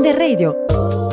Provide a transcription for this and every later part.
Grande Radio.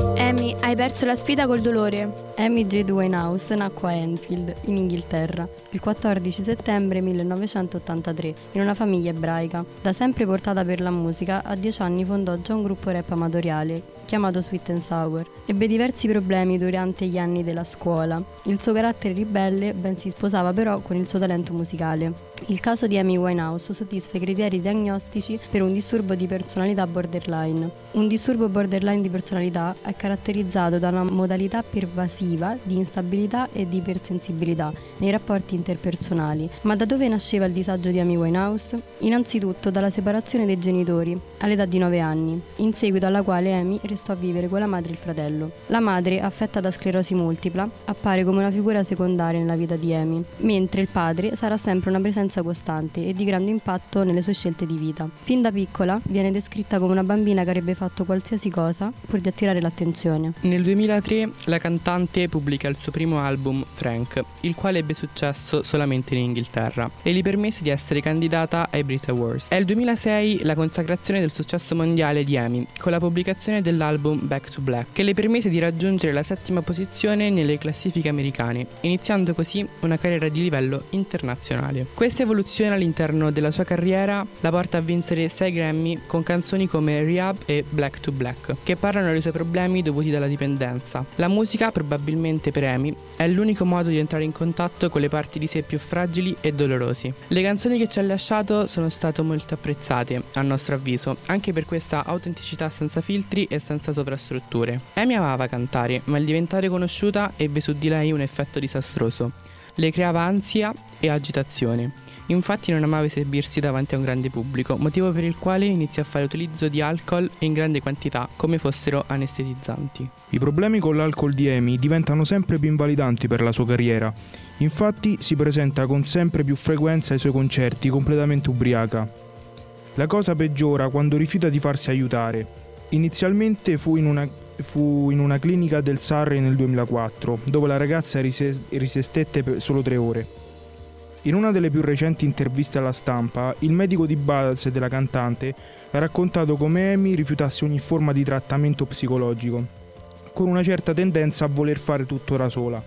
Hai perso la sfida col dolore. Amy Jade Winehouse nacque a Enfield, in Inghilterra, il 14 settembre 1983, in una famiglia ebraica. Da sempre portata per la musica, a dieci anni fondò già un gruppo rap amatoriale, chiamato Sweet and Sour. Ebbe diversi problemi durante gli anni della scuola. Il suo carattere ribelle ben si sposava però con il suo talento musicale. Il caso di Amy Winehouse soddisfa i criteri diagnostici per un disturbo di personalità borderline. Un disturbo borderline di personalità è caratterizzato da una modalità pervasiva di instabilità e di ipersensibilità nei rapporti interpersonali. Ma da dove nasceva il disagio di Amy Winehouse? Innanzitutto dalla separazione dei genitori, all'età di 9 anni, in seguito alla quale Amy restò a vivere con la madre e il fratello. La madre, affetta da sclerosi multipla, appare come una figura secondaria nella vita di Amy, mentre il padre sarà sempre una presenza costante e di grande impatto nelle sue scelte di vita. Fin da piccola viene descritta come una bambina che avrebbe fatto qualsiasi cosa pur di attirare l'attenzione. Nel 2003 la cantante pubblica il suo primo album, Frank, il quale ebbe successo solamente in Inghilterra e gli permise di essere candidata ai Brit Awards. È il 2006 la consacrazione del successo mondiale di Amy con la pubblicazione dell'album Back to Black, che le permise di raggiungere la settima posizione nelle classifiche americane, iniziando così una carriera di livello internazionale. Questa evoluzione all'interno della sua carriera la porta a vincere 6 Grammy con canzoni come Rehab e Black to Black, che parlano dei suoi problemi dovuti dalla dipendenza. La musica, probabilmente per Amy, è l'unico modo di entrare in contatto con le parti di sé più fragili e dolorosi. Le canzoni che ci ha lasciato sono state molto apprezzate, a nostro avviso, anche per questa autenticità senza filtri e senza sovrastrutture. Amy amava cantare, ma il diventare conosciuta ebbe su di lei un effetto disastroso. Le creava ansia e agitazione. Infatti non amava esibirsi davanti a un grande pubblico, motivo per il quale iniziò a fare utilizzo di alcol in grande quantità, come fossero anestetizzanti. I problemi con l'alcol di Amy diventano sempre più invalidanti per la sua carriera. Infatti si presenta con sempre più frequenza ai suoi concerti completamente ubriaca. La cosa peggiora quando rifiuta di farsi aiutare. Inizialmente fu in una fu in una clinica del Surrey nel 2004, dove la ragazza risistette per solo tre ore. In una delle più recenti interviste alla stampa, il medico di base della cantante ha raccontato come Amy rifiutasse ogni forma di trattamento psicologico, con una certa tendenza a voler fare tutto da sola.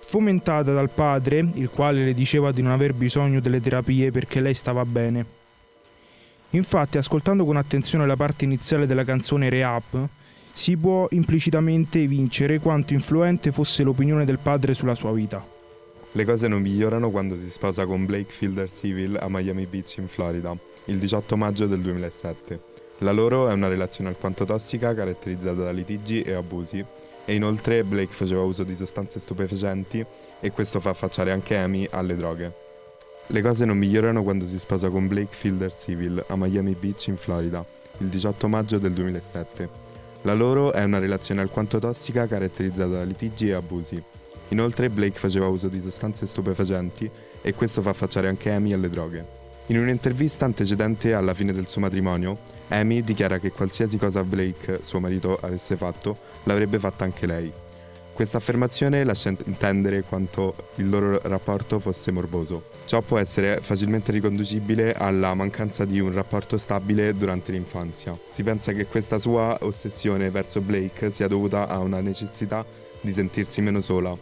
Fomentata dal padre, il quale le diceva di non aver bisogno delle terapie perché lei stava bene. Infatti, ascoltando con attenzione la parte iniziale della canzone Rehab, si può implicitamente vincere quanto influente fosse l'opinione del padre sulla sua vita. Le cose non migliorano quando si sposa con Blake Fielder Civil a Miami Beach in Florida, il 18 maggio del 2007. La loro è una relazione alquanto tossica caratterizzata da litigi e abusi e inoltre Blake faceva uso di sostanze stupefacenti e questo fa affacciare anche Amy alle droghe. Le cose non migliorano quando si sposa con Blake Fielder Civil a Miami Beach in Florida, il 18 maggio del 2007. La loro è una relazione alquanto tossica caratterizzata da litigi e abusi. Inoltre Blake faceva uso di sostanze stupefacenti e questo fa affacciare anche Amy alle droghe. In un'intervista antecedente alla fine del suo matrimonio, Amy dichiara che qualsiasi cosa Blake, suo marito, avesse fatto, l'avrebbe fatta anche lei. Questa affermazione lascia intendere quanto il loro rapporto fosse morboso. Ciò può essere facilmente riconducibile alla mancanza di un rapporto stabile durante l'infanzia. Si pensa che questa sua ossessione verso Blake sia dovuta a una necessità di sentirsi meno sola,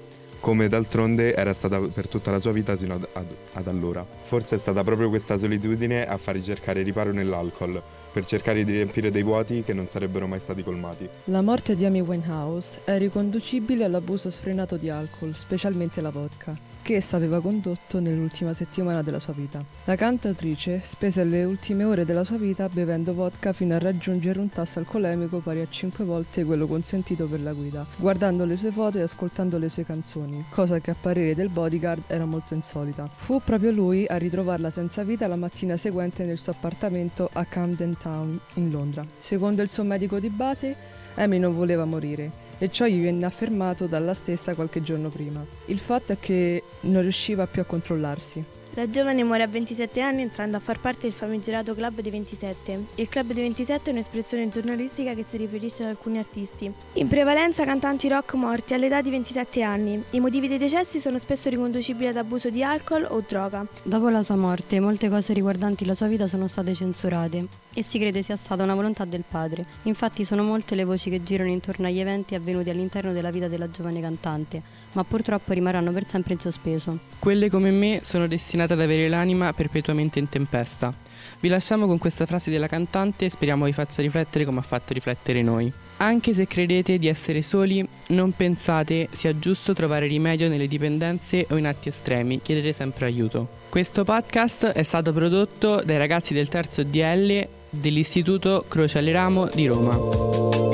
come d'altronde era stata per tutta la sua vita sino ad, ad, ad, allora. Forse è stata proprio questa solitudine a far ricercare riparo nell'alcol, per cercare di riempire dei vuoti che non sarebbero mai stati colmati. La morte di Amy Winehouse è riconducibile all'abuso sfrenato di alcol, specialmente la vodka, che essa aveva condotto nell'ultima settimana della sua vita. La cantatrice spese le ultime ore della sua vita bevendo vodka fino a raggiungere un tasso alcolemico pari a 5 volte quello consentito per la guida, guardando le sue foto e ascoltando le sue canzoni, cosa che a parere del bodyguard era molto insolita. Fu proprio lui a ritrovarla senza vita la mattina seguente nel suo appartamento a Camden Town in Londra. Secondo il suo medico di base, Amy non voleva morire e ciò gli venne affermato dalla stessa qualche giorno prima. Il fatto è che non riusciva più a controllarsi. La giovane muore a 27 anni entrando a far parte del famigerato Club dei 27. Il Club dei 27 è un'espressione giornalistica che si riferisce ad alcuni artisti. In prevalenza cantanti rock morti all'età di 27 anni. I motivi dei decessi sono spesso riconducibili ad abuso di alcol o droga. Dopo la sua morte, molte cose riguardanti la sua vita sono state censurate. e si crede sia stata una volontà del padre. Infatti sono molte le voci che girano intorno agli eventi avvenuti all'interno della vita della giovane cantante, ma purtroppo rimarranno per sempre in sospeso. Quelle come me sono destinate ad avere l'anima perpetuamente in tempesta. Vi lasciamo con questa frase della cantante e speriamo vi faccia riflettere come ha fatto riflettere noi. Anche se credete di essere soli, non pensate sia giusto trovare rimedio nelle dipendenze o in atti estremi, chiedete sempre aiuto. Questo podcast è stato prodotto dai ragazzi del terzo DL dell'Istituto Croce Aleramo di Roma.